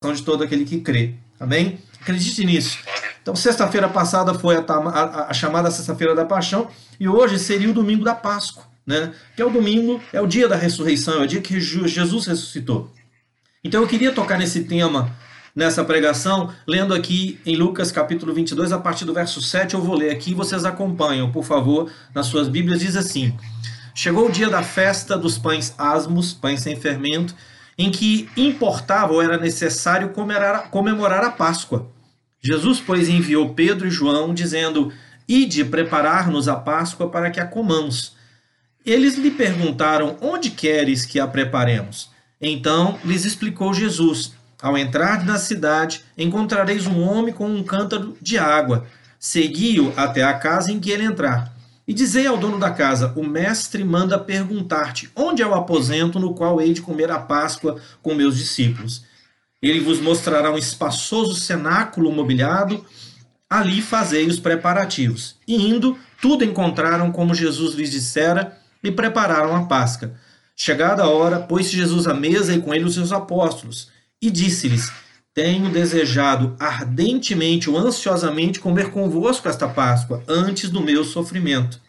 de todo aquele que crê. Amém? Acredite nisso. Então, sexta-feira passada foi a, a, a chamada Sexta-feira da Paixão e hoje seria o domingo da Páscoa, né? Que é o domingo, é o dia da ressurreição, é o dia que Jesus ressuscitou. Então, eu queria tocar nesse tema nessa pregação, lendo aqui em Lucas capítulo 22, a partir do verso 7, eu vou ler aqui, vocês acompanham, por favor, nas suas Bíblias, diz assim: Chegou o dia da festa dos pães asmos, pães sem fermento, em que importava ou era necessário comemorar a Páscoa. Jesus, pois, enviou Pedro e João, dizendo: Ide preparar-nos a Páscoa para que a comamos. Eles lhe perguntaram: Onde queres que a preparemos? Então lhes explicou Jesus: Ao entrar na cidade, encontrareis um homem com um cântaro de água. Segui-o até a casa em que ele entrar. E dizei ao dono da casa: O mestre manda perguntar-te: Onde é o aposento no qual hei de comer a Páscoa com meus discípulos? Ele vos mostrará um espaçoso cenáculo mobiliado. Ali fazei os preparativos. E indo, tudo encontraram como Jesus lhes dissera e prepararam a Páscoa. Chegada a hora, pôs Jesus à mesa e com ele os seus apóstolos. E disse-lhes: Tenho desejado ardentemente ou ansiosamente comer convosco esta Páscoa, antes do meu sofrimento.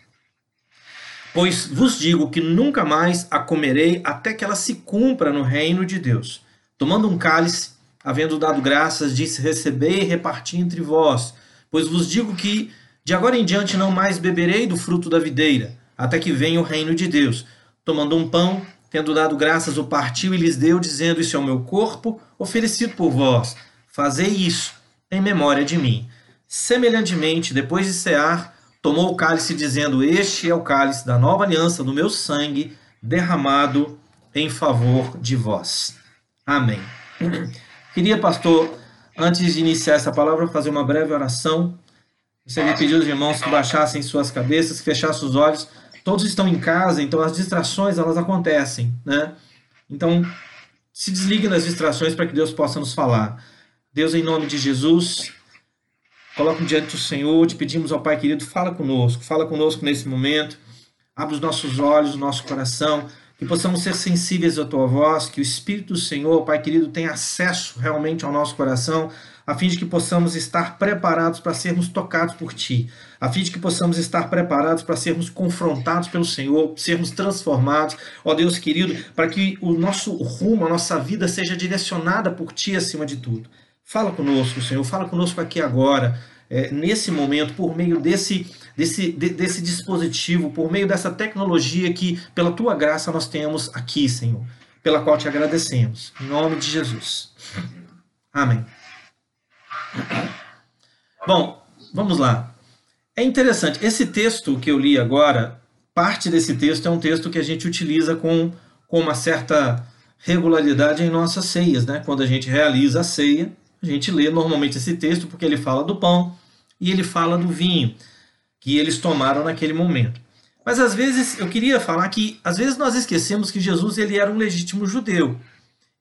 Pois vos digo que nunca mais a comerei até que ela se cumpra no reino de Deus. Tomando um cálice, havendo dado graças, disse: Recebei e reparti entre vós. Pois vos digo que de agora em diante não mais beberei do fruto da videira, até que venha o reino de Deus. Tomando um pão, tendo dado graças, o partiu e lhes deu, dizendo: Isso é o meu corpo, oferecido por vós. Fazei isso em memória de mim. Semelhantemente, depois de cear, tomou o cálice, dizendo: Este é o cálice da nova aliança do meu sangue, derramado em favor de vós. Amém. Queria, pastor, antes de iniciar essa palavra, fazer uma breve oração. Gostaria de pedir aos irmãos que baixassem suas cabeças, que fechassem os olhos. Todos estão em casa, então as distrações elas acontecem, né? Então, se desliguem das distrações para que Deus possa nos falar. Deus, em nome de Jesus, coloca diante do Senhor, te pedimos ao Pai querido, fala conosco, fala conosco nesse momento, abre os nossos olhos, o nosso coração, que possamos ser sensíveis à tua voz, que o Espírito do Senhor, Pai querido, tenha acesso realmente ao nosso coração, a fim de que possamos estar preparados para sermos tocados por Ti, a fim de que possamos estar preparados para sermos confrontados pelo Senhor, sermos transformados, ó Deus querido, para que o nosso rumo, a nossa vida seja direcionada por Ti acima de tudo. Fala conosco, Senhor, fala conosco aqui agora, é, nesse momento, por meio desse desse, de, desse dispositivo, por meio dessa tecnologia que, pela tua graça, nós temos aqui, Senhor, pela qual te agradecemos. Em nome de Jesus. Amém. Bom, vamos lá. É interessante, esse texto que eu li agora, parte desse texto é um texto que a gente utiliza com, com uma certa regularidade em nossas ceias, né? Quando a gente realiza a ceia, a gente lê normalmente esse texto porque ele fala do pão e ele fala do vinho que eles tomaram naquele momento. Mas às vezes eu queria falar que às vezes nós esquecemos que Jesus ele era um legítimo judeu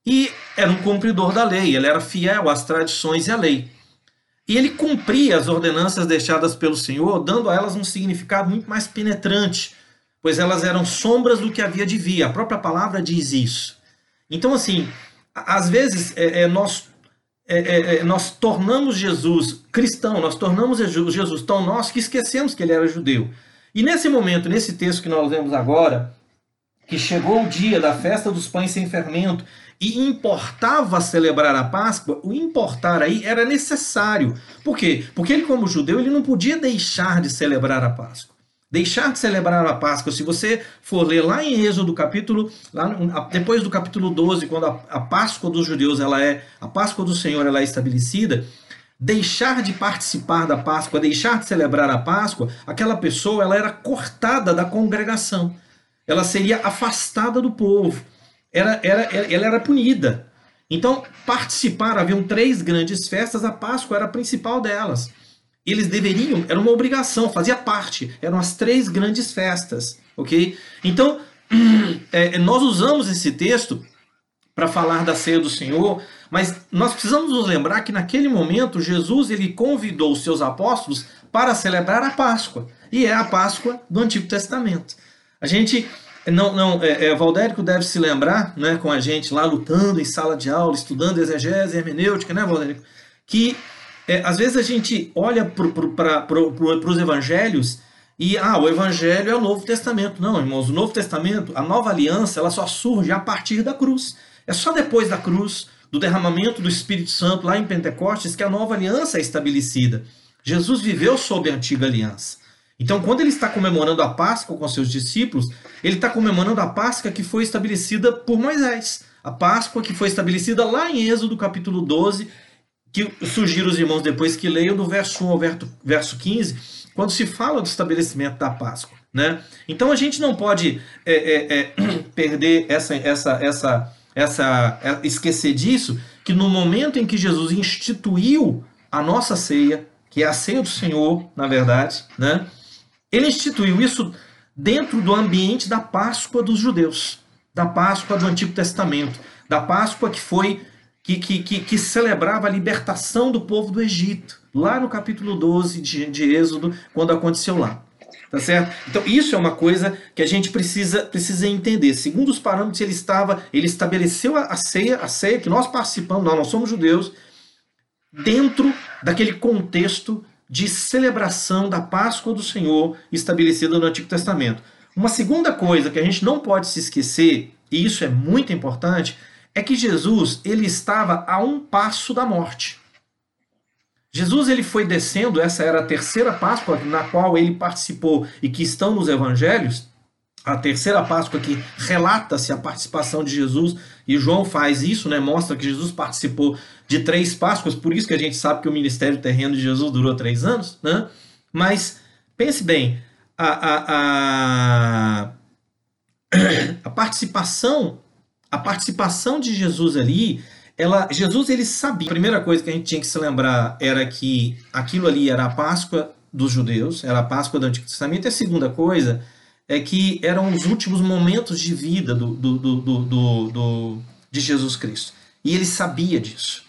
e era um cumpridor da lei, ele era fiel às tradições e à lei. E ele cumpria as ordenanças deixadas pelo Senhor, dando a elas um significado muito mais penetrante, pois elas eram sombras do que havia de vir. A própria palavra diz isso. Então, assim, às vezes é, é, nós é, é, é, nós tornamos Jesus cristão, nós tornamos Jesus tão nosso que esquecemos que ele era judeu. E nesse momento, nesse texto que nós lemos agora, que chegou o dia da festa dos pães sem fermento e importava celebrar a Páscoa, o importar aí era necessário. Por quê? Porque ele, como judeu, ele não podia deixar de celebrar a Páscoa deixar de celebrar a Páscoa. Se você for ler lá em Êxodo capítulo, lá depois do capítulo 12, quando a, a Páscoa dos judeus ela é a Páscoa do Senhor ela é estabelecida, deixar de participar da Páscoa, deixar de celebrar a Páscoa, aquela pessoa ela era cortada da congregação. Ela seria afastada do povo. Era, era, ela era punida. Então, participar, haviam três grandes festas, a Páscoa era a principal delas eles deveriam, era uma obrigação, fazia parte, eram as três grandes festas, ok? Então, é, nós usamos esse texto para falar da ceia do Senhor, mas nós precisamos nos lembrar que naquele momento Jesus ele convidou os seus apóstolos para celebrar a Páscoa, e é a Páscoa do Antigo Testamento. A gente Não, não, é, é, Valdérico deve se lembrar, né, com a gente lá lutando em sala de aula, estudando exegese hermenêutica, né, Valdérico? Que é, às vezes a gente olha para pro, pro, os evangelhos e, ah, o evangelho é o Novo Testamento. Não, irmãos, o Novo Testamento, a nova aliança, ela só surge a partir da cruz. É só depois da cruz, do derramamento do Espírito Santo lá em Pentecostes, que a nova aliança é estabelecida. Jesus viveu sob a antiga aliança. Então, quando ele está comemorando a Páscoa com seus discípulos, ele está comemorando a Páscoa que foi estabelecida por Moisés. A Páscoa que foi estabelecida lá em Êxodo capítulo 12, que sugiro os irmãos depois que leiam do verso 1 ao verso 15, quando se fala do estabelecimento da Páscoa. Né? Então a gente não pode é, é, é, perder essa, essa, essa, essa, é, esquecer disso, que no momento em que Jesus instituiu a nossa ceia, que é a ceia do Senhor, na verdade, né? Ele instituiu isso dentro do ambiente da Páscoa dos judeus, da Páscoa do Antigo Testamento, da Páscoa que foi que, que, que, que celebrava a libertação do povo do Egito, lá no capítulo 12 de, de Êxodo, quando aconteceu lá. Tá certo? Então, isso é uma coisa que a gente precisa, precisa entender. Segundo os parâmetros, ele estava, ele estabeleceu a, a ceia, a ceia que nós participamos, nós, nós somos judeus, dentro daquele contexto de celebração da Páscoa do Senhor estabelecida no Antigo Testamento. Uma segunda coisa que a gente não pode se esquecer, e isso é muito importante, é que Jesus ele estava a um passo da morte. Jesus ele foi descendo, essa era a terceira Páscoa na qual ele participou e que estão nos evangelhos, a terceira Páscoa que relata-se a participação de Jesus, e João faz isso, né, mostra que Jesus participou de três Páscoas, por isso que a gente sabe que o ministério terreno de Jesus durou três anos, né? Mas pense bem, a, a, a, a participação a participação de Jesus ali, ela, Jesus ele sabia. A primeira coisa que a gente tinha que se lembrar era que aquilo ali era a Páscoa dos judeus, era a Páscoa do Antigo Testamento. E a segunda coisa é que eram os últimos momentos de vida do, do, do, do, do de Jesus Cristo. E ele sabia disso.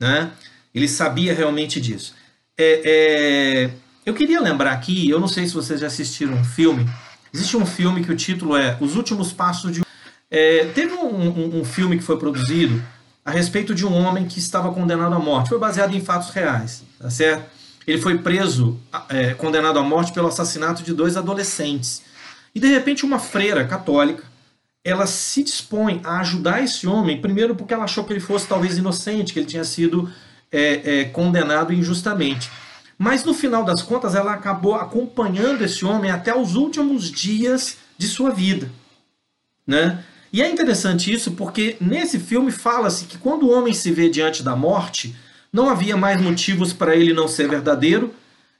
Né? Ele sabia realmente disso. É, é, eu queria lembrar aqui, eu não sei se vocês já assistiram um filme. Existe um filme que o título é Os Últimos Passos de. É, teve um, um, um filme que foi produzido a respeito de um homem que estava condenado à morte. Foi baseado em fatos reais, tá certo? Ele foi preso, é, condenado à morte pelo assassinato de dois adolescentes. E de repente uma freira católica, ela se dispõe a ajudar esse homem, primeiro porque ela achou que ele fosse talvez inocente, que ele tinha sido é, é, condenado injustamente. Mas no final das contas, ela acabou acompanhando esse homem até os últimos dias de sua vida. Né? E é interessante isso porque nesse filme fala-se que quando o homem se vê diante da morte, não havia mais motivos para ele não ser verdadeiro,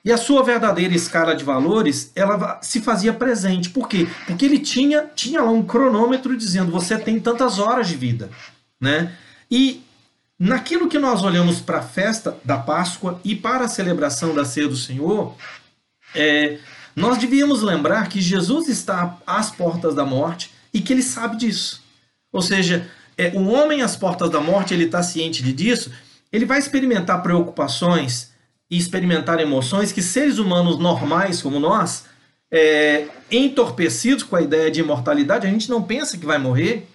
e a sua verdadeira escala de valores, ela se fazia presente. Por quê? Porque ele tinha, tinha lá um cronômetro dizendo, você tem tantas horas de vida. Né? E naquilo que nós olhamos para a festa da Páscoa e para a celebração da ceia do Senhor, é, nós devíamos lembrar que Jesus está às portas da morte e que ele sabe disso. Ou seja, é, o homem às portas da morte, ele está ciente de disso, ele vai experimentar preocupações, e experimentar emoções que seres humanos normais como nós, é, entorpecidos com a ideia de imortalidade, a gente não pensa que vai morrer.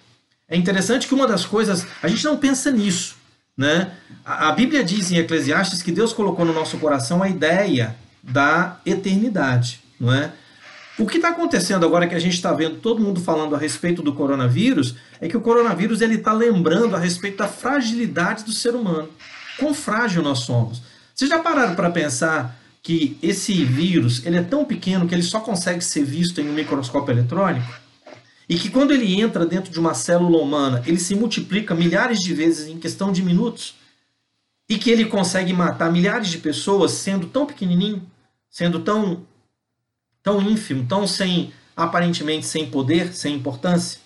É interessante que uma das coisas, a gente não pensa nisso. Né? A, a Bíblia diz em Eclesiastes que Deus colocou no nosso coração a ideia da eternidade. Não é? O que está acontecendo agora que a gente está vendo todo mundo falando a respeito do coronavírus é que o coronavírus ele está lembrando a respeito da fragilidade do ser humano. Quão frágil nós somos. Vocês já pararam para pensar que esse vírus ele é tão pequeno que ele só consegue ser visto em um microscópio eletrônico? E que quando ele entra dentro de uma célula humana, ele se multiplica milhares de vezes em questão de minutos? E que ele consegue matar milhares de pessoas sendo tão pequenininho, sendo tão tão ínfimo, tão sem aparentemente sem poder, sem importância?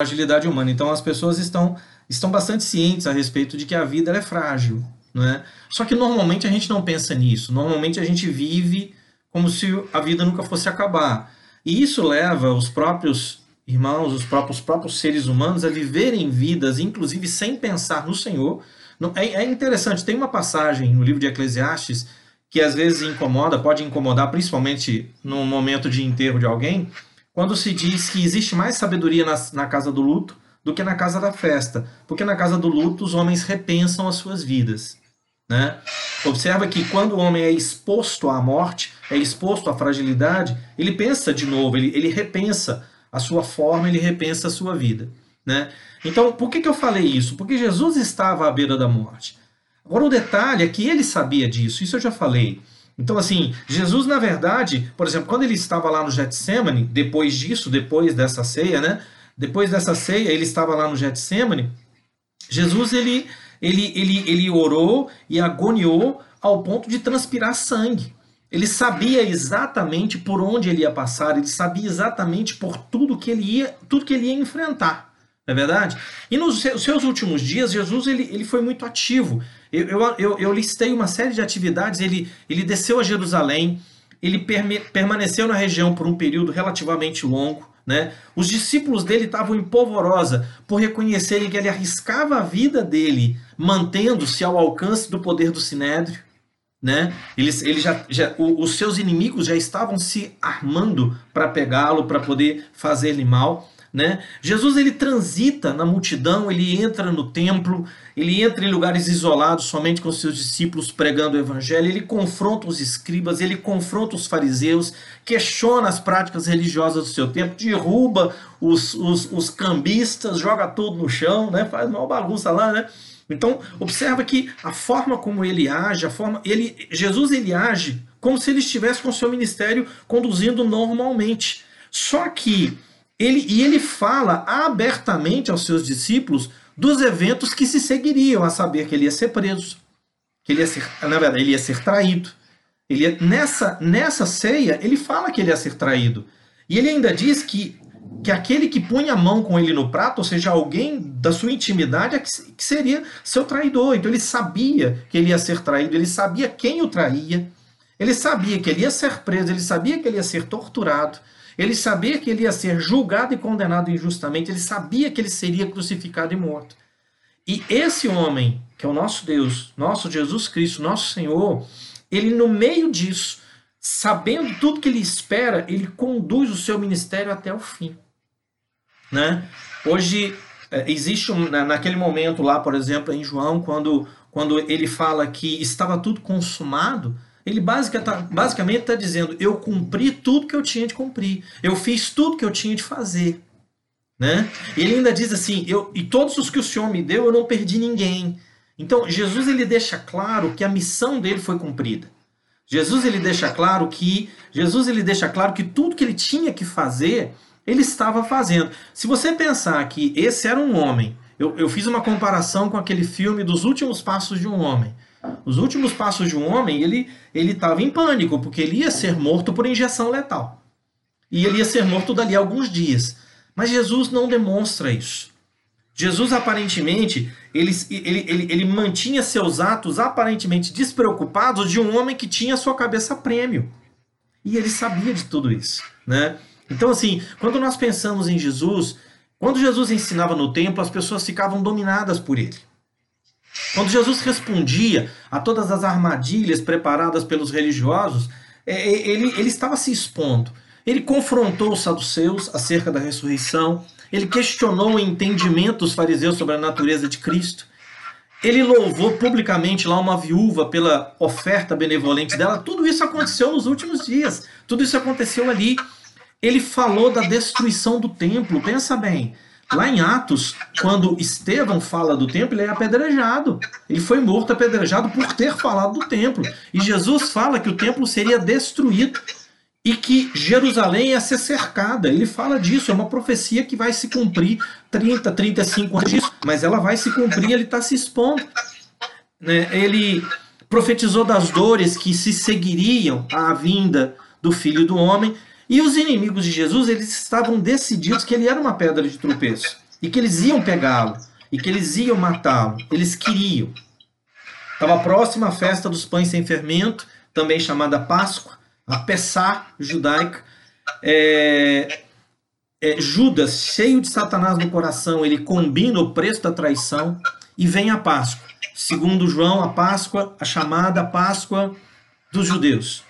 Fragilidade humana. Então as pessoas estão estão bastante cientes a respeito de que a vida é frágil, né? Só que normalmente a gente não pensa nisso. Normalmente a gente vive como se a vida nunca fosse acabar. E isso leva os próprios irmãos, os próprios, próprios seres humanos a viverem vidas, inclusive sem pensar no Senhor. É, é interessante, tem uma passagem no livro de Eclesiastes que às vezes incomoda, pode incomodar, principalmente no momento de enterro de alguém, quando se diz que existe mais sabedoria na, na casa do luto do que na casa da festa, porque na casa do luto os homens repensam as suas vidas. Né? Observa que quando o homem é exposto à morte, é exposto à fragilidade, ele pensa de novo, ele, ele repensa a sua forma, ele repensa a sua vida. Né? Então, por que, que eu falei isso? Porque Jesus estava à beira da morte. Agora, o detalhe é que ele sabia disso, isso eu já falei. Então, assim, Jesus, na verdade, por exemplo, quando ele estava lá no Getsemane, depois disso, depois dessa ceia, né? Depois dessa ceia, ele estava lá no Getsemane. Jesus, ele, ele, ele, ele orou e agoniou ao ponto de transpirar sangue. Ele sabia exatamente por onde ele ia passar, ele sabia exatamente por tudo que ele ia, tudo que ele ia enfrentar. Não é verdade? E nos seus últimos dias, Jesus ele, ele foi muito ativo. Eu, eu, eu, listei uma série de atividades. Ele, ele desceu a Jerusalém, ele permaneceu na região por um período relativamente longo. Né? Os discípulos dele estavam em polvorosa por reconhecerem que ele arriscava a vida dele, mantendo-se ao alcance do poder do sinédrio. Né? Eles, ele já, já, os seus inimigos já estavam se armando para pegá-lo, para poder fazer-lhe mal. Né? Jesus ele transita na multidão, ele entra no templo, ele entra em lugares isolados somente com seus discípulos pregando o evangelho, ele confronta os escribas, ele confronta os fariseus, questiona as práticas religiosas do seu tempo, derruba os, os, os cambistas, joga tudo no chão, né? faz uma bagunça lá, né? Então, observa que a forma como ele age, a forma ele Jesus ele age como se ele estivesse com seu ministério conduzindo normalmente. Só que ele, e ele fala abertamente aos seus discípulos dos eventos que se seguiriam, a saber que ele ia ser preso, que ele ia ser, na verdade, ele ia ser traído. Ele ia, nessa, nessa ceia, ele fala que ele ia ser traído. E ele ainda diz que, que aquele que punha a mão com ele no prato, ou seja, alguém da sua intimidade, é que, que seria seu traidor. Então ele sabia que ele ia ser traído, ele sabia quem o traía, ele sabia que ele ia ser preso, ele sabia que ele ia ser torturado. Ele sabia que ele ia ser julgado e condenado injustamente, ele sabia que ele seria crucificado e morto. E esse homem, que é o nosso Deus, nosso Jesus Cristo, nosso Senhor, ele no meio disso, sabendo tudo que ele espera, ele conduz o seu ministério até o fim. Né? Hoje é, existe um, naquele momento lá, por exemplo, em João, quando, quando ele fala que estava tudo consumado, ele tá, basicamente está dizendo: eu cumpri tudo que eu tinha de cumprir, eu fiz tudo que eu tinha de fazer. Né? Ele ainda diz assim: eu, e todos os que o Senhor me deu, eu não perdi ninguém. Então, Jesus ele deixa claro que a missão dele foi cumprida. Jesus ele deixa claro que Jesus ele deixa claro que tudo que ele tinha que fazer, ele estava fazendo. Se você pensar que esse era um homem, eu, eu fiz uma comparação com aquele filme dos últimos passos de um homem. Os últimos passos de um homem, ele ele estava em pânico, porque ele ia ser morto por injeção letal. E ele ia ser morto dali a alguns dias. Mas Jesus não demonstra isso. Jesus aparentemente, ele, ele, ele, ele mantinha seus atos aparentemente despreocupados de um homem que tinha sua cabeça prêmio. E ele sabia de tudo isso, né? Então assim, quando nós pensamos em Jesus, quando Jesus ensinava no templo, as pessoas ficavam dominadas por ele. Quando Jesus respondia a todas as armadilhas preparadas pelos religiosos, é, é, ele, ele estava se expondo. Ele confrontou os saduceus acerca da ressurreição, ele questionou o entendimento dos fariseus sobre a natureza de Cristo. Ele louvou publicamente lá uma viúva pela oferta benevolente dela. Tudo isso aconteceu nos últimos dias. Tudo isso aconteceu ali. Ele falou da destruição do templo. Pensa bem. Lá em Atos, quando Estevão fala do templo, ele é apedrejado. Ele foi morto apedrejado por ter falado do templo. E Jesus fala que o templo seria destruído e que Jerusalém ia ser cercada. Ele fala disso, é uma profecia que vai se cumprir 30, 35 anos disso, mas ela vai se cumprir, ele está se expondo. Né? Ele profetizou das dores que se seguiriam à vinda do Filho do Homem e os inimigos de Jesus, eles estavam decididos que ele era uma pedra de tropeço e que eles iam pegá-lo e que eles iam matá-lo. Eles queriam. Estava próxima a festa dos pães sem fermento, também chamada Páscoa, a Pessá judaica. É, é, Judas, cheio de Satanás no coração, ele combina o preço da traição e vem a Páscoa. Segundo João, a Páscoa, a chamada Páscoa dos judeus.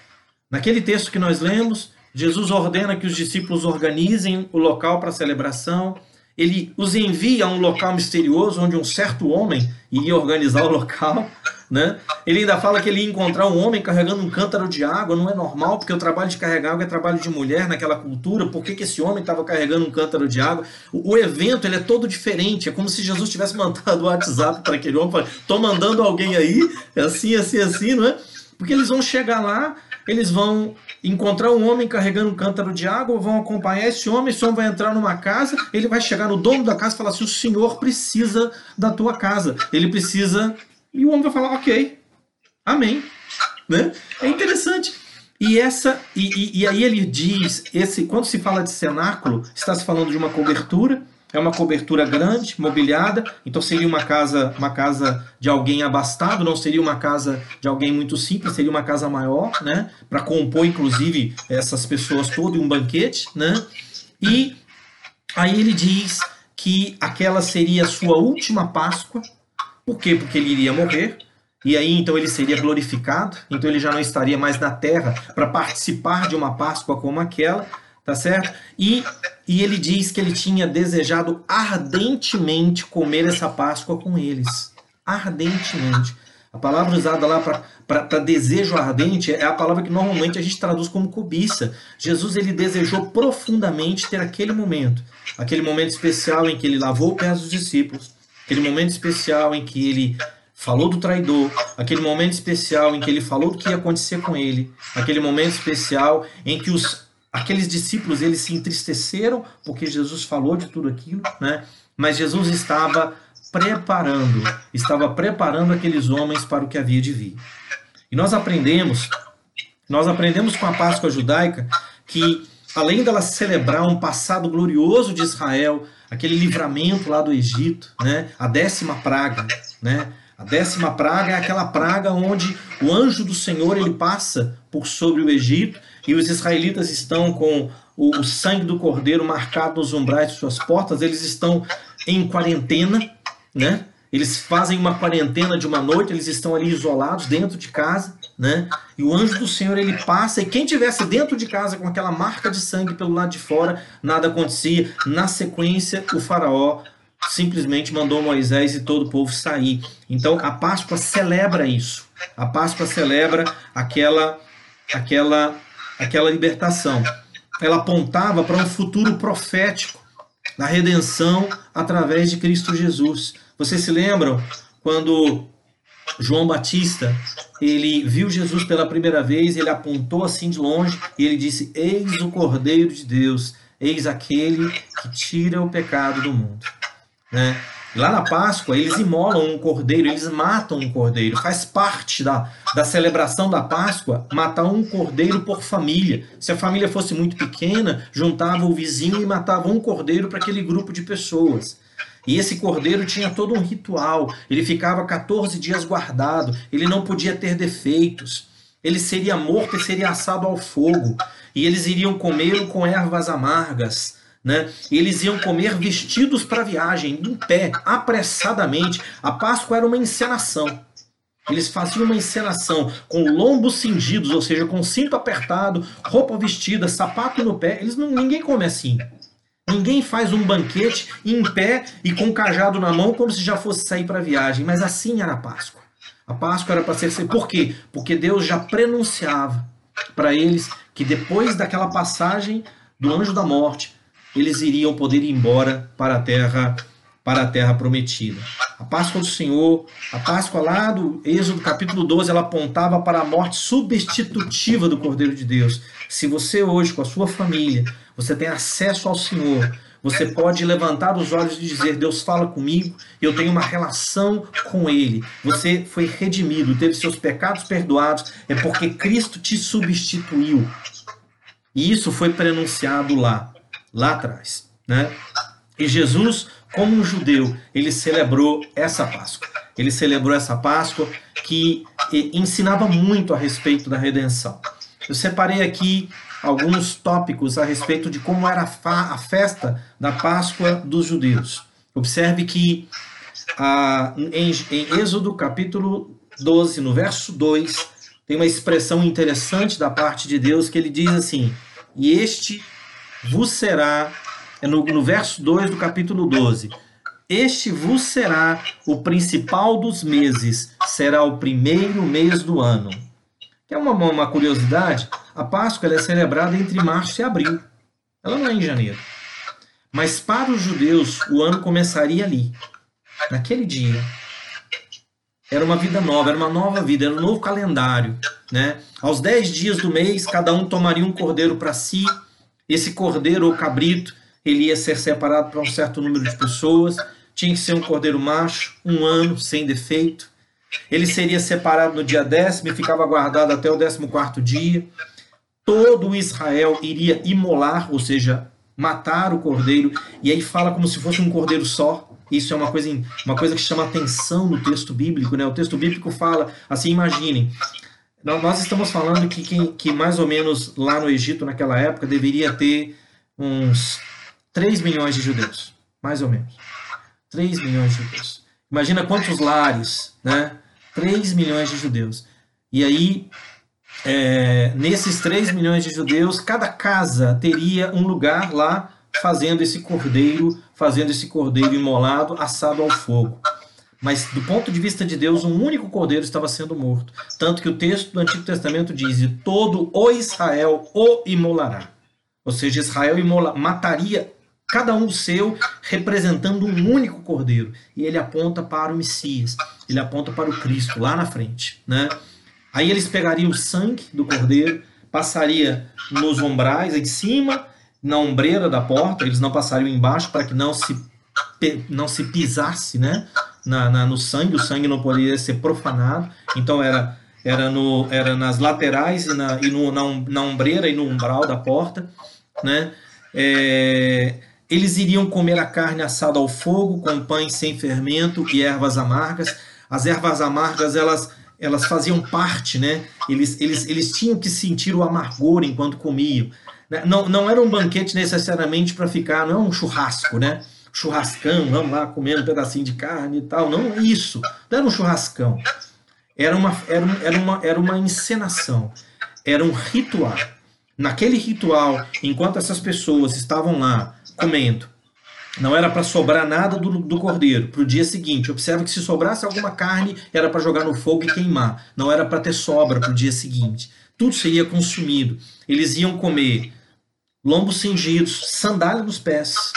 Naquele texto que nós lemos, Jesus ordena que os discípulos organizem o local para a celebração. Ele os envia a um local misterioso onde um certo homem iria organizar o local. Né? Ele ainda fala que ele ia encontrar um homem carregando um cântaro de água, não é normal, porque o trabalho de carregar água é trabalho de mulher naquela cultura, por que, que esse homem estava carregando um cântaro de água? O, o, evento ele é todo diferente, é como se Jesus tivesse mandado o WhatsApp para aquele homem, estou mandando alguém aí, é assim, assim, assim, não é? Porque eles vão chegar lá, eles vão encontrar um homem carregando um cântaro de água, vão acompanhar esse homem, esse homem vai entrar numa casa, ele vai chegar no dono da casa e falar assim: o senhor precisa da tua casa, ele precisa. E o homem vai falar: ok, amém. Né? É interessante. E essa e, e, e aí ele diz, esse quando se fala de cenáculo, está se falando de uma cobertura é uma cobertura grande, mobiliada, então seria uma casa, uma casa de alguém abastado, não seria uma casa de alguém muito simples, seria uma casa maior, né, para compor inclusive essas pessoas todas um banquete, né? E aí ele diz que aquela seria a sua última Páscoa. Por quê? Porque ele iria morrer. E aí então ele seria glorificado, então ele já não estaria mais na terra para participar de uma Páscoa como aquela, tá certo? E, e ele diz que ele tinha desejado ardentemente comer essa Páscoa com eles. Ardentemente. A palavra usada lá para desejo ardente é a palavra que normalmente a gente traduz como cobiça. Jesus ele desejou profundamente ter aquele momento, aquele momento especial em que ele lavou o pé dos discípulos, aquele momento especial em que ele falou do traidor, aquele momento especial em que ele falou do que ia acontecer com ele, aquele momento especial em que os aqueles discípulos eles se entristeceram porque Jesus falou de tudo aquilo, né? Mas Jesus estava preparando, estava preparando aqueles homens para o que havia de vir. E nós aprendemos, nós aprendemos com a Páscoa judaica que além dela celebrar um passado glorioso de Israel, aquele livramento lá do Egito, né? A décima praga, né? A décima praga é aquela praga onde o anjo do Senhor ele passa por sobre o Egito e os israelitas estão com o, sangue do cordeiro marcado nos umbrais de suas portas, eles estão em quarentena, né? Eles fazem uma quarentena de uma noite, eles estão ali isolados dentro de casa, né? E o anjo do Senhor ele passa e quem tivesse dentro de casa com aquela marca de sangue pelo lado de fora, nada acontecia. Na sequência, o faraó simplesmente mandou Moisés e todo o povo sair. Então a Páscoa celebra isso. A Páscoa celebra aquela aquela aquela libertação. Ela apontava para um futuro profético da redenção através de Cristo Jesus. Vocês se lembram quando João Batista, ele viu Jesus pela primeira vez, ele apontou assim de longe e ele disse: Eis o Cordeiro de Deus, eis aquele que tira o pecado do mundo. Né? Lá na Páscoa, eles imolam um cordeiro, eles matam um cordeiro. Faz parte da, da celebração da Páscoa matar um cordeiro por família. Se a família fosse muito pequena, juntava o vizinho e matava um cordeiro para aquele grupo de pessoas. E esse cordeiro tinha todo um ritual. Ele ficava 14 dias guardado. Ele não podia ter defeitos. Ele seria morto e seria assado ao fogo. E eles iriam comê-lo com ervas amargas né? Eles iam comer vestidos para viagem, em pé, apressadamente. A Páscoa era uma encenação. Eles faziam uma encenação com lombos cingidos, ou seja, com cinto apertado, roupa vestida, sapato no pé. Eles não, ninguém come assim. Ninguém faz um banquete em pé e com cajado na mão como se já fosse sair para viagem. Mas assim era a Páscoa. A Páscoa era para ser. Por quê? Porque Deus já prenunciava para eles que depois daquela passagem do anjo da morte, eles iriam poder ir embora para a terra para a terra prometida. A Páscoa do Senhor, a Páscoa lá do Êxodo capítulo 12, ela apontava para a morte substitutiva do Cordeiro de Deus. Se você hoje, com a sua família, você tem acesso ao Senhor, você pode levantar os olhos e dizer: Deus fala comigo, eu tenho uma relação com Ele. Você foi redimido, teve seus pecados perdoados, é porque Cristo te substituiu. E isso foi prenunciado lá lá atrás. Né? E Jesus, como um judeu, ele celebrou essa Páscoa. Ele celebrou essa Páscoa que ensinava muito a respeito da redenção. Eu separei aqui alguns tópicos a respeito de como era a festa da Páscoa dos judeus. Observe que ah, em, em Êxodo capítulo 12, no verso 2, tem uma expressão interessante da parte de Deus que ele diz assim: E este vos será, é no, no verso 2 do capítulo 12. Este vos será o principal dos meses, será o primeiro mês do ano. Que é uma, uma curiosidade, a Páscoa é celebrada entre março e abril. Ela não é em janeiro. Mas para os judeus, o ano começaria ali, naquele dia. Era uma vida nova, era uma nova vida, era um novo calendário. Né? Aos dez dias do mês, cada um tomaria um cordeiro para si. Esse cordeiro ou cabrito, ele ia ser separado para um certo número de pessoas. Tinha que ser um cordeiro macho, um ano, sem defeito. Ele seria separado no dia décimo e ficava guardado até o décimo quarto dia. Todo Israel iria imolar, ou seja, matar o cordeiro. E aí fala como se fosse um cordeiro só. Isso é uma coisa, uma coisa que chama atenção no texto bíblico. Né? O texto bíblico fala, assim, imaginem, nós estamos falando que, que, que mais ou menos lá no Egito, naquela época, deveria ter uns 3 milhões de judeus. Mais ou menos. 3 milhões de judeus. Imagina quantos lares, né? 3 milhões de judeus. E aí, é, nesses 3 milhões de judeus, cada casa teria um lugar lá fazendo esse cordeiro, fazendo esse cordeiro imolado, assado ao fogo. Mas do ponto de vista de Deus, um único cordeiro estava sendo morto. Tanto que o texto do Antigo Testamento diz: e todo o Israel o imolará. Ou seja, Israel imola, mataria cada um o seu, representando um único cordeiro. E ele aponta para o Messias, ele aponta para o Cristo lá na frente. Né? Aí eles pegariam o sangue do cordeiro, passaria nos umbrais em cima na ombreira da porta, eles não passariam embaixo para que não se, não se pisasse né, na, na, no sangue, o sangue não poderia ser profanado, então era, era, no, era nas laterais e, na, e no, na, na ombreira e no umbral da porta. Né, é, eles iriam comer a carne assada ao fogo, com pães sem fermento e ervas amargas. As ervas amargas, elas elas faziam parte, né? Eles, eles, eles tinham que sentir o amargor enquanto comiam. Né? Não, não era um banquete necessariamente para ficar, não é um churrasco, né? Churrascão, vamos lá comendo um pedacinho de carne e tal. Não isso. Não era um churrascão. Era uma, era, era uma, era uma encenação. Era um ritual. Naquele ritual, enquanto essas pessoas estavam lá comendo, não era para sobrar nada do, do cordeiro para o dia seguinte. Observe que se sobrasse alguma carne, era para jogar no fogo e queimar. Não era para ter sobra para o dia seguinte. Tudo seria consumido. Eles iam comer lombos cingidos, sandália nos pés.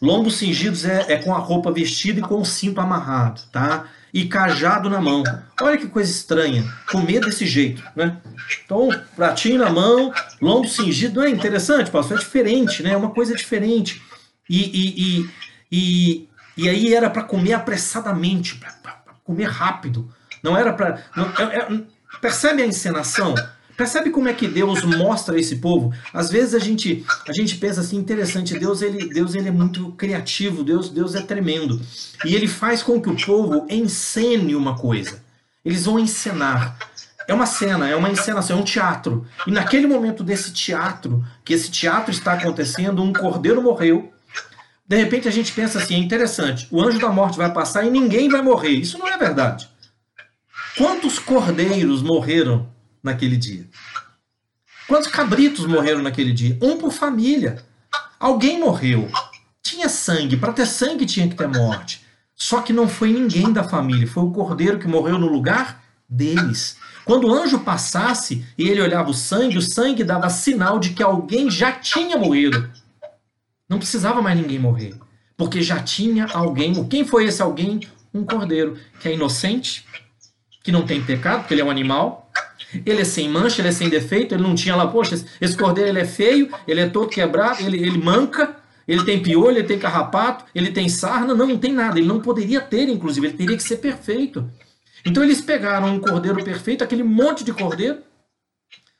Lombos cingidos é, é com a roupa vestida e com o cinto amarrado, tá? E cajado na mão. Olha que coisa estranha, comer desse jeito, né? Então, pratinho na mão, lombo cingido, é interessante, pastor? É diferente, né? É uma coisa diferente. E, e, e, e, e aí era para comer apressadamente, para comer rápido. Não era para. É, é, percebe a encenação? Percebe como é que Deus mostra esse povo? Às vezes a gente, a gente pensa assim, interessante, Deus ele, Deus ele é muito criativo, Deus, Deus é tremendo. E ele faz com que o povo encene uma coisa. Eles vão encenar. É uma cena, é uma encenação, é um teatro. E naquele momento desse teatro, que esse teatro está acontecendo, um cordeiro morreu. De repente a gente pensa assim, é interessante, o anjo da morte vai passar e ninguém vai morrer. Isso não é verdade. Quantos cordeiros morreram naquele dia? Quantos cabritos morreram naquele dia? Um por família. Alguém morreu. Tinha sangue. Para ter sangue tinha que ter morte. Só que não foi ninguém da família. Foi o cordeiro que morreu no lugar deles. Quando o anjo passasse e ele olhava o sangue, o sangue dava sinal de que alguém já tinha morrido. Não precisava mais ninguém morrer. Porque já tinha alguém. Quem foi esse alguém? Um cordeiro que é inocente, que não tem pecado, porque ele é um animal, ele é sem mancha, ele é sem defeito, ele não tinha lá, poxa, esse cordeiro ele é feio, ele é todo quebrado, ele, ele manca, ele tem piolho, ele tem carrapato, ele tem sarna, não, não tem nada, ele não poderia ter, inclusive, ele teria que ser perfeito. Então eles pegaram um cordeiro perfeito, aquele monte de cordeiro,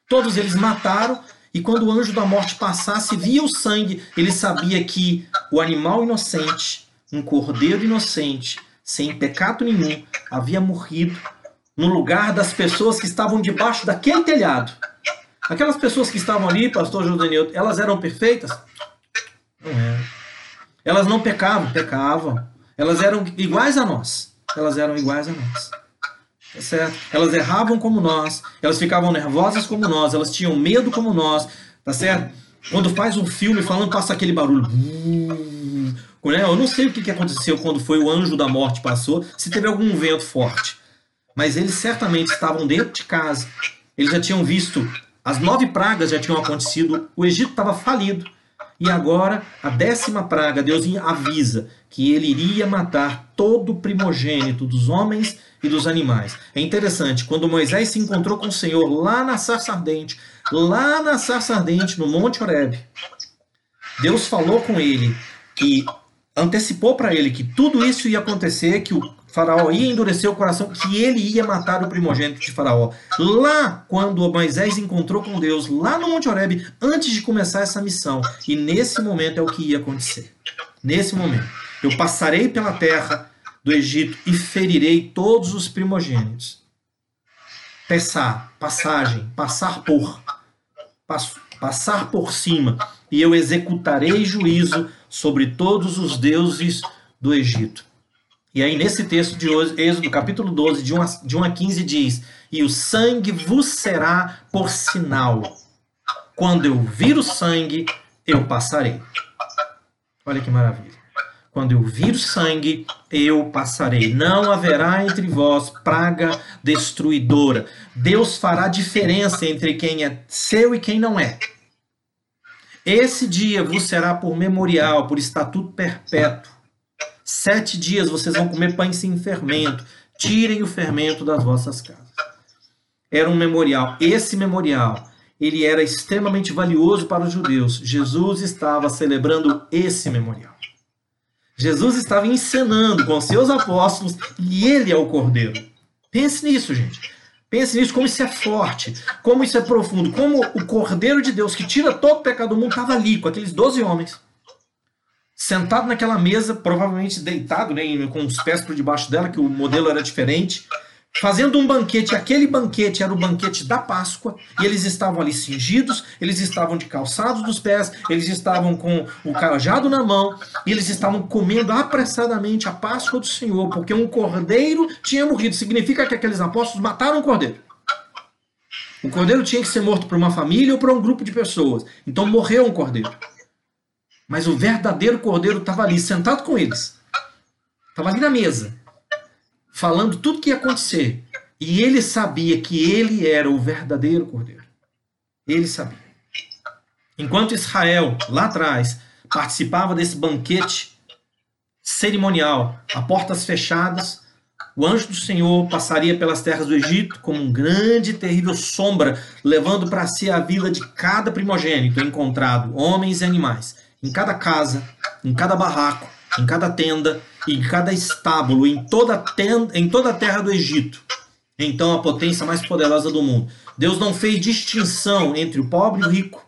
todos eles mataram, e quando o anjo da morte passasse, via o sangue, ele sabia que o animal inocente, um cordeiro inocente, sem pecado nenhum, havia morrido no lugar das pessoas que estavam debaixo daquele telhado. Aquelas pessoas que estavam ali, pastor Judanil, elas eram perfeitas? Não eram. Elas não pecavam, pecavam. Elas eram iguais a nós. Elas eram iguais a nós. Tá certo? Elas erravam como nós, elas ficavam nervosas como nós, elas tinham medo como nós, Tá certo? Quando faz um filme falando, passa aquele barulho. Né? Eu não sei o que aconteceu quando foi o anjo da morte passou, se teve algum vento forte. Mas eles certamente estavam dentro de casa. Eles já tinham visto, as nove pragas já tinham acontecido, o Egito estava falido. E agora, a décima praga, Deus avisa que ele iria matar todo o primogênito dos homens e dos animais. É interessante, quando Moisés se encontrou com o Senhor lá na sarça ardente, lá na sarça ardente, no Monte Horeb, Deus falou com ele que antecipou para ele que tudo isso ia acontecer, que o Faraó ia endurecer o coração, que ele ia matar o primogênito de Faraó. Lá, quando Moisés encontrou com Deus, lá no Monte Horeb, antes de começar essa missão. E nesse momento é o que ia acontecer. Nesse momento. Eu passarei pela terra do Egito e ferirei todos os primogênitos. Passar, passagem, passar por. Passar por cima. E eu executarei juízo sobre todos os deuses do Egito. E aí, nesse texto de Êxodo, capítulo 12, de 1 a, de 1 a 15, diz: E o sangue vos será por sinal. Quando eu vir o sangue, eu passarei. Olha que maravilha. Quando eu vir o sangue, eu passarei. Não haverá entre vós praga destruidora. Deus fará diferença entre quem é seu e quem não é. Esse dia vos será por memorial, por estatuto perpétuo. Sete dias vocês vão comer pães sem fermento. Tirem o fermento das vossas casas. Era um memorial. Esse memorial, ele era extremamente valioso para os judeus. Jesus estava celebrando esse memorial. Jesus estava encenando com seus apóstolos e ele é o cordeiro. Pense nisso, gente. Pense nisso, como isso é forte, como isso é profundo, como o Cordeiro de Deus que tira todo o pecado do mundo estava ali com aqueles doze homens sentado naquela mesa, provavelmente deitado, né, com os pés por debaixo dela, que o modelo era diferente, fazendo um banquete. Aquele banquete era o banquete da Páscoa, e eles estavam ali cingidos, eles estavam de calçados dos pés, eles estavam com o cajado na mão, e eles estavam comendo apressadamente a Páscoa do Senhor, porque um cordeiro tinha morrido. Significa que aqueles apóstolos mataram um cordeiro. O cordeiro tinha que ser morto por uma família ou por um grupo de pessoas. Então morreu um cordeiro. Mas o verdadeiro cordeiro estava ali, sentado com eles. Estava ali na mesa, falando tudo que ia acontecer. E ele sabia que ele era o verdadeiro cordeiro. Ele sabia. Enquanto Israel, lá atrás, participava desse banquete cerimonial, a portas fechadas, o anjo do Senhor passaria pelas terras do Egito como um grande e terrível sombra, levando para si a vida de cada primogênito encontrado, homens e animais em cada casa, em cada barraco, em cada tenda, em cada estábulo, em toda, tenda, em toda a terra do Egito. Então a potência mais poderosa do mundo. Deus não fez distinção entre o pobre e o rico,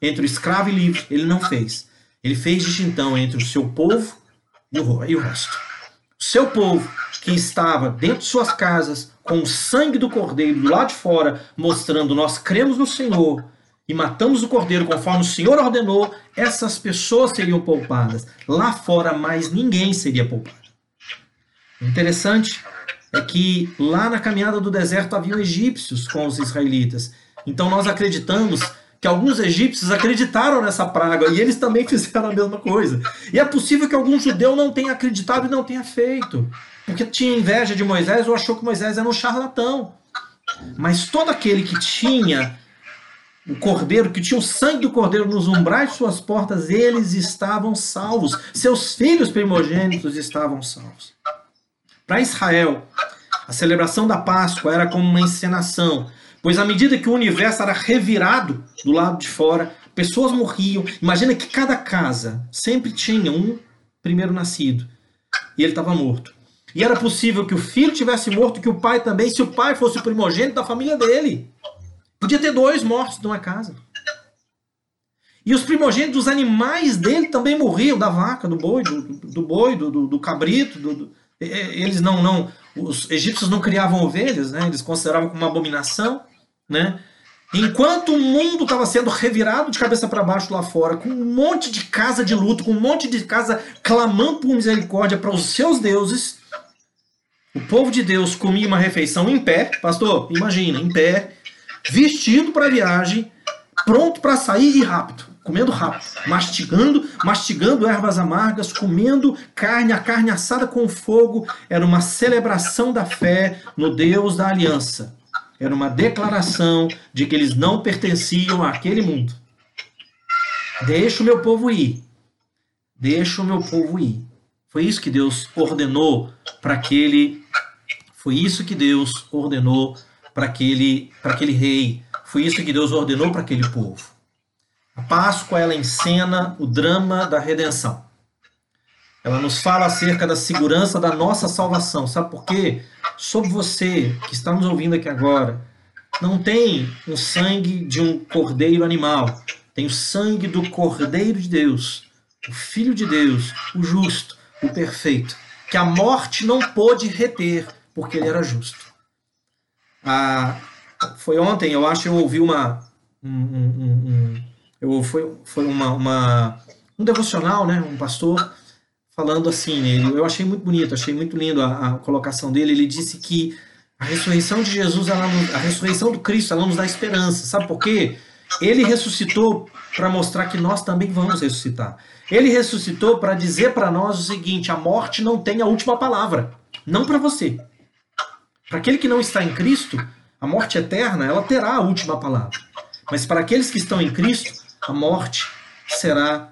entre o escravo e o livre. Ele não fez. Ele fez distinção entre o seu povo e o, resto. O seu povo, que estava dentro de suas casas, com o sangue do cordeiro do lado de fora, mostrando nós cremos no Senhor, e matamos o cordeiro conforme o Senhor ordenou, essas pessoas seriam poupadas. Lá fora, mais ninguém seria poupado. O interessante é que lá na caminhada do deserto haviam egípcios com os israelitas. Então nós acreditamos que alguns egípcios acreditaram nessa praga e eles também fizeram a mesma coisa. E é possível que algum judeu não tenha acreditado e não tenha feito, porque tinha inveja de Moisés ou achou que Moisés era um charlatão. Mas todo aquele que tinha o cordeiro, que tinha o sangue do cordeiro nos umbrais de suas portas, eles estavam salvos. Seus filhos primogênitos estavam salvos. Para Israel, a celebração da Páscoa era como uma encenação, pois à medida que o universo era revirado do lado de fora, pessoas morriam. Imagina que cada casa sempre tinha um primeiro nascido e ele estava morto. E era possível que o filho tivesse morto, que o pai também, se o pai fosse o primogênito da família dele. Podia ter dois mortos numa casa. E os primogênitos dos animais dele também morriam, da vaca, do boi, do, do boi, do, do, do cabrito. Do, eles não, não, os egípcios não criavam ovelhas, né? Eles consideravam como uma abominação, né? Enquanto o mundo estava sendo revirado de cabeça para baixo lá fora, com um monte de casa de luto, com um monte de casa clamando por misericórdia para os seus deuses, o povo de Deus comia uma refeição em pé, pastor, imagina, em pé, vestido para a viagem, pronto para sair e rápido, comendo rápido, mastigando, mastigando ervas amargas, comendo carne, a carne assada com fogo, era uma celebração da fé no Deus da aliança. Era uma declaração de que eles não pertenciam àquele mundo. Deixa o meu povo ir. Deixa o meu povo ir. Foi isso que Deus ordenou para aquele foi isso que Deus ordenou para aquele aquele rei. Foi isso que Deus ordenou para aquele povo. A Páscoa ela encena o drama da redenção. Ela nos fala acerca da segurança da nossa salvação. Sabe por quê? Sobre você que está nos ouvindo aqui agora, não tem o sangue de um cordeiro animal, tem o sangue do Cordeiro de Deus, o Filho de Deus, o justo, o perfeito, que a morte não pôde reter, porque ele era justo. Ah, foi ontem, eu acho, eu ouvi uma. Um, um, um, eu, foi foi uma, uma, um devocional, né? Um pastor falando assim, ele, eu achei muito bonito, achei muito lindo a, a colocação dele. Ele disse que a ressurreição de Jesus, ela, a ressurreição do Cristo, ela nos dá esperança. Sabe por quê? Ele ressuscitou para mostrar que nós também vamos ressuscitar. Ele ressuscitou para dizer para nós o seguinte: a morte não tem a última palavra. Não para você. Para aquele que não está em Cristo, a morte eterna, ela terá a última palavra. Mas para aqueles que estão em Cristo, a morte será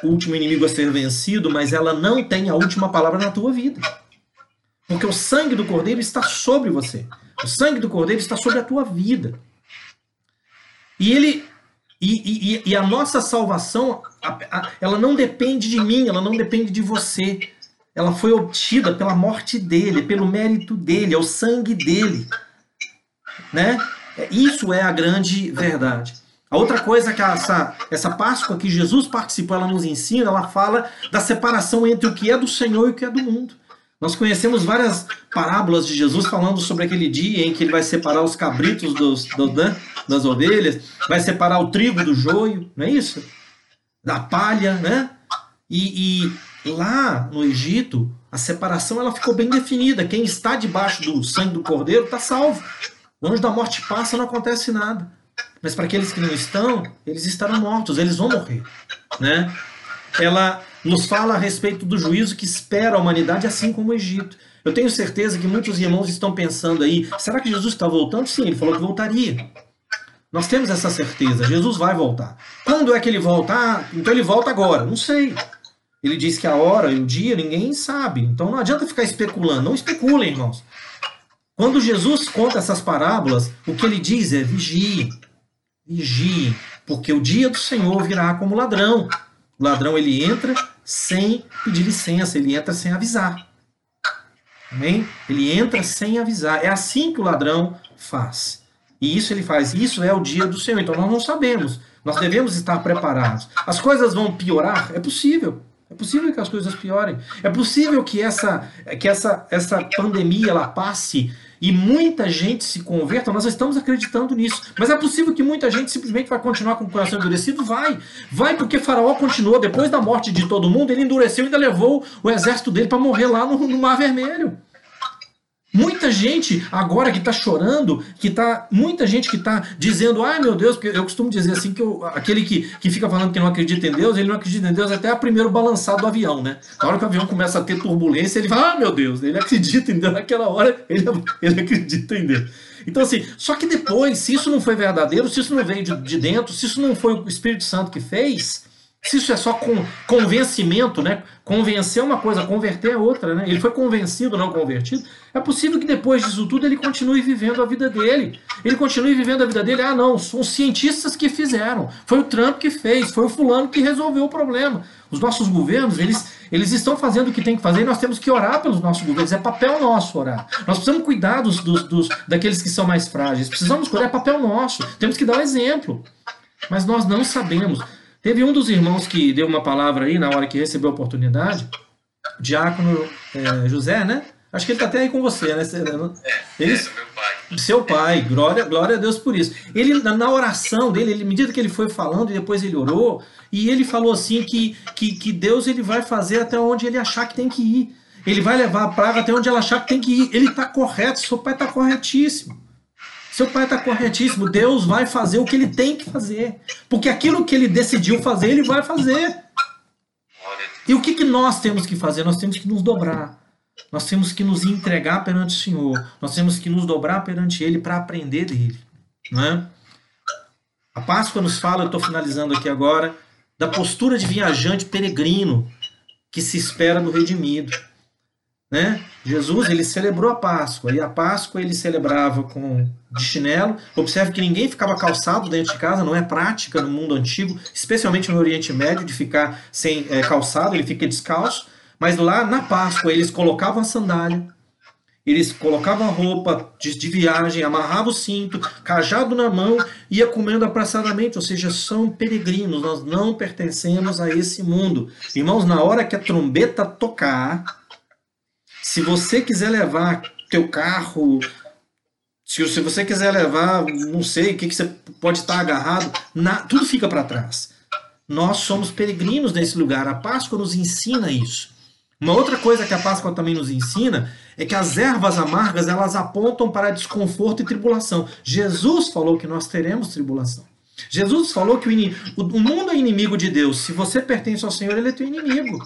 o último inimigo a ser vencido, mas ela não tem a última palavra na tua vida. Porque o sangue do Cordeiro está sobre você. O sangue do Cordeiro está sobre a tua vida. E ele e, e, e a nossa salvação, ela não depende de mim, ela não depende de você. Ela foi obtida pela morte dele, pelo mérito dele, é o sangue dele. Né? Isso é a grande verdade. A outra coisa que essa, essa Páscoa que Jesus participou, ela nos ensina, ela fala da separação entre o que é do Senhor e o que é do mundo. Nós conhecemos várias parábolas de Jesus falando sobre aquele dia em que ele vai separar os cabritos dos, dos né, das ovelhas, vai separar o trigo do joio, não é isso? Da palha, né? E, e lá no Egito, a separação ela ficou bem definida. Quem está debaixo do sangue do cordeiro está salvo. O anjo da morte passa, não acontece nada. Mas para aqueles que não estão, eles estarão mortos, eles vão morrer, né? Ela nos fala a respeito do juízo que espera a humanidade, assim como o Egito. Eu tenho certeza que muitos irmãos estão pensando aí: será que Jesus está voltando? Sim, ele falou que voltaria. Nós temos essa certeza, Jesus vai voltar. Quando é que ele volta? Ah, então ele volta agora. Não sei. Ele diz que a hora e o dia ninguém sabe. Então não adianta ficar especulando. Não especulem, irmãos. Quando Jesus conta essas parábolas, o que ele diz é vigiem. Vigiem, porque o dia do Senhor virá como ladrão. O ladrão ele entra sem pedir licença, ele entra sem avisar. Amém? Ele entra sem avisar. É assim que o ladrão faz. E isso ele faz. Isso é o dia do Senhor. Então nós não sabemos. Nós devemos estar preparados. As coisas vão piorar? É possível. É possível que as coisas piorem. É possível que essa, que essa, essa pandemia ela passe e muita gente se converta, nós estamos acreditando nisso. Mas é possível que muita gente simplesmente vai continuar com o coração endurecido? Vai. Vai porque Faraó continuou, depois da morte de todo mundo, ele endureceu e ainda levou o exército dele para morrer lá no, no Mar Vermelho. Muita gente agora que está chorando, que tá muita gente que está dizendo, ai meu Deus, porque eu costumo dizer assim que eu, aquele que, que fica falando que não acredita em Deus, ele não acredita em Deus até o primeiro balançado do avião, né? Na hora que o avião começa a ter turbulência, ele fala, ah meu Deus, ele acredita em Deus naquela hora, ele, ele acredita em Deus. Então assim, só que depois, se isso não foi verdadeiro, se isso não veio de, de dentro, se isso não foi o Espírito Santo que fez, se isso é só com convencimento, né? Convencer uma coisa, converter é outra, né? Ele foi convencido, não convertido. É possível que depois disso tudo ele continue vivendo a vida dele. Ele continue vivendo a vida dele. Ah, não, são os cientistas que fizeram. Foi o Trump que fez, foi o fulano que resolveu o problema. Os nossos governos, eles, eles estão fazendo o que tem que fazer e nós temos que orar pelos nossos governos. É papel nosso orar. Nós precisamos cuidar dos, dos, dos daqueles que são mais frágeis. Precisamos cuidar, é papel nosso. Temos que dar o um exemplo. Mas nós não sabemos. Teve um dos irmãos que deu uma palavra aí na hora que recebeu a oportunidade, o diácono é, José, né? Acho que ele está até aí com você, né? Ele, é, é, meu pai. Seu pai, glória, glória a Deus por isso. Ele, na oração dele, ele, à medida que ele foi falando e depois ele orou, e ele falou assim que, que, que Deus ele vai fazer até onde ele achar que tem que ir. Ele vai levar a praga até onde ela achar que tem que ir. Ele está correto, seu pai está corretíssimo. Seu pai está corretíssimo. Deus vai fazer o que ele tem que fazer. Porque aquilo que ele decidiu fazer, ele vai fazer. E o que, que nós temos que fazer? Nós temos que nos dobrar. Nós temos que nos entregar perante o Senhor. Nós temos que nos dobrar perante Ele para aprender dele. Não é? A Páscoa nos fala, eu estou finalizando aqui agora, da postura de viajante peregrino que se espera do redimido. Né? Jesus ele celebrou a Páscoa e a Páscoa ele celebrava com de chinelo. Observe que ninguém ficava calçado dentro de casa, não é prática no mundo antigo, especialmente no Oriente Médio, de ficar sem é, calçado, ele fica descalço. Mas lá na Páscoa eles colocavam a sandália, eles colocavam a roupa de, de, viagem, amarravam o cinto, cajado na mão, ia comendo apressadamente, ou seja, são peregrinos, nós não pertencemos a esse mundo. Irmãos, na hora que a trombeta tocar, se você quiser levar teu carro, se, você quiser levar, não sei, o que, que você pode estar agarrado, na, tudo fica para trás. Nós somos peregrinos nesse lugar. A Páscoa nos ensina isso. Uma outra coisa que a Páscoa também nos ensina é que as ervas amargas elas apontam para desconforto e tribulação. Jesus falou que nós teremos tribulação. Jesus falou que o, o mundo é inimigo de Deus. Se você pertence ao Senhor, ele é teu inimigo.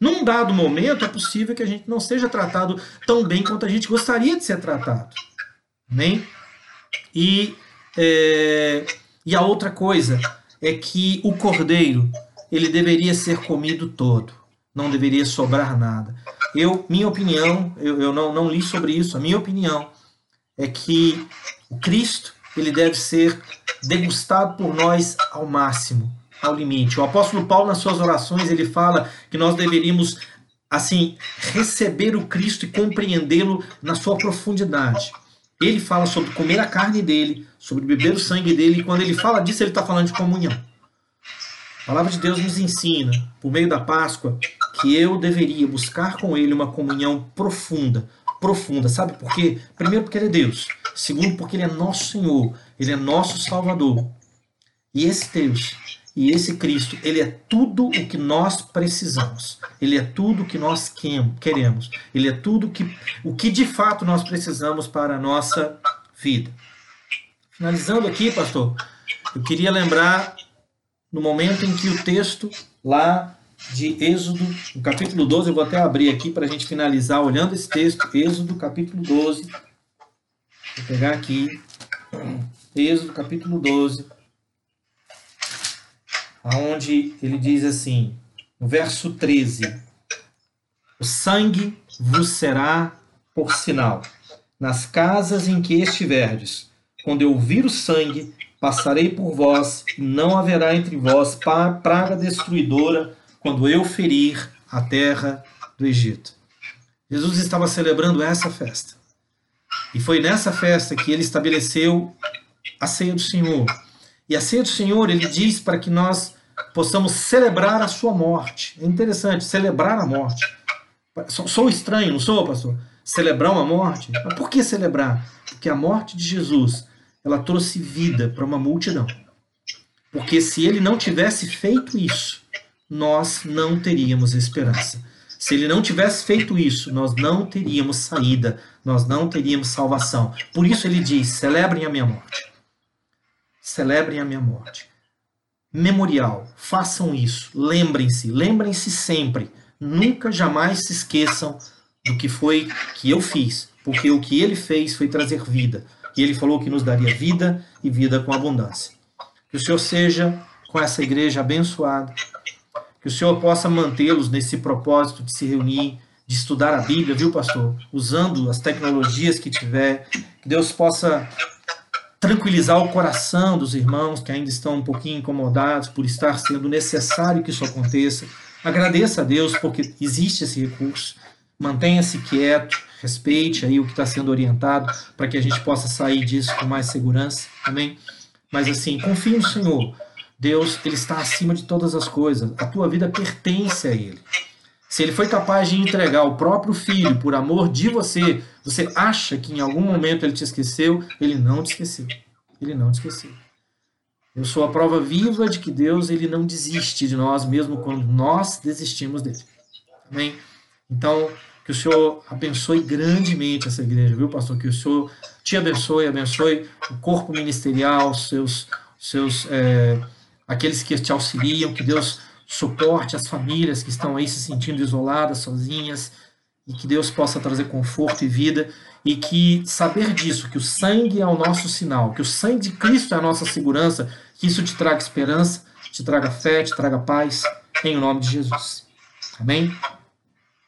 Num dado momento, é possível que a gente não seja tratado tão bem quanto a gente gostaria de ser tratado. Amém? E, é, e a outra coisa é que o cordeiro ele deveria ser comido todo não deveria sobrar nada. Eu, minha opinião, eu, eu não, não li sobre isso, a minha opinião é que o Cristo ele deve ser degustado por nós ao máximo, ao limite. O apóstolo Paulo, nas suas orações, ele fala que nós deveríamos, assim, receber o Cristo e compreendê-lo na sua profundidade. Ele fala sobre comer a carne dele, sobre beber o sangue dele, e quando ele fala disso, ele está falando de comunhão. A palavra de Deus nos ensina, por meio da Páscoa, que eu deveria buscar com Ele uma comunhão profunda. Profunda, sabe por quê? Primeiro, porque Ele é Deus. Segundo, porque Ele é nosso Senhor. Ele é nosso Salvador. E esse Deus e esse Cristo, Ele é tudo o que nós precisamos. Ele é tudo o que nós queremos. Ele é tudo que, o que de fato nós precisamos para a nossa vida. Finalizando aqui, pastor, eu queria lembrar no momento em que o texto lá de Êxodo, no capítulo 12, eu vou até abrir aqui para a gente finalizar olhando esse texto, Êxodo, capítulo 12. Vou pegar aqui, Êxodo, capítulo 12, aonde ele diz assim, no verso 13: O sangue vos será por sinal nas casas em que estiverdes. Quando eu vir o sangue, Passarei por vós, e não haverá entre vós praga destruidora quando eu ferir a terra do Egito. Jesus estava celebrando essa festa. E foi nessa festa que ele estabeleceu a ceia do Senhor. E a ceia do Senhor, ele diz para que nós possamos celebrar a sua morte. É interessante, celebrar a morte. Sou estranho, não sou, pastor? Celebrar uma morte? Mas por que celebrar? Porque a morte de Jesus ela trouxe vida para uma multidão. Porque se ele não tivesse feito isso, nós não teríamos esperança. Se ele não tivesse feito isso, nós não teríamos saída, nós não teríamos salvação. Por isso ele diz: celebrem a minha morte. Celebrem a minha morte. Memorial, façam isso. Lembrem-se, lembrem-se sempre. Nunca jamais se esqueçam do que foi que eu fiz, porque o que ele fez foi trazer vida. E ele falou que nos daria vida e vida com abundância. Que o Senhor seja com essa igreja abençoada. Que o Senhor possa mantê-los nesse propósito de se reunir, de estudar a Bíblia, viu, pastor? Usando as tecnologias que tiver. Que Deus possa tranquilizar o coração dos irmãos que ainda estão um pouquinho incomodados por estar sendo necessário que isso aconteça. Agradeça a Deus porque existe esse recurso. Mantenha-se quieto, respeite aí o que está sendo orientado para que a gente possa sair disso com mais segurança, amém? Mas assim, confie no Senhor. Deus, Ele está acima de todas as coisas. A tua vida pertence a Ele. Se Ele foi capaz de entregar o próprio Filho por amor de você, você acha que em algum momento Ele te esqueceu? Ele não te esqueceu. Ele não te esqueceu. Eu sou a prova viva de que Deus ele não desiste de nós, mesmo quando nós desistimos dele. Amém? Então, Que o Senhor abençoe grandemente essa igreja, viu, pastor? Que o Senhor te abençoe, abençoe o corpo ministerial, seus, seus é, aqueles que te auxiliam, que Deus suporte as famílias que estão aí se sentindo isoladas, sozinhas, e que Deus possa trazer conforto e vida, e que saber disso, que o sangue é o nosso sinal, que o sangue de Cristo é a nossa segurança, que isso te traga esperança, te traga fé, te traga paz, em nome de Jesus. Amém?